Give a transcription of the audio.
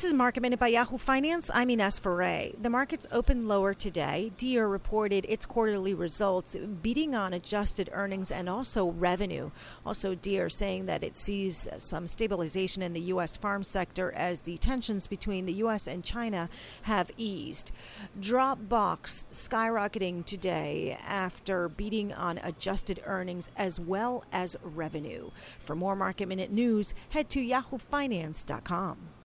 This is Market Minute by Yahoo Finance. I'm Ines Ferre. The markets opened lower today. Deere reported its quarterly results, beating on adjusted earnings and also revenue. Also, Deere saying that it sees some stabilization in the U.S. farm sector as the tensions between the U.S. and China have eased. Dropbox skyrocketing today after beating on adjusted earnings as well as revenue. For more Market Minute news, head to yahoofinance.com.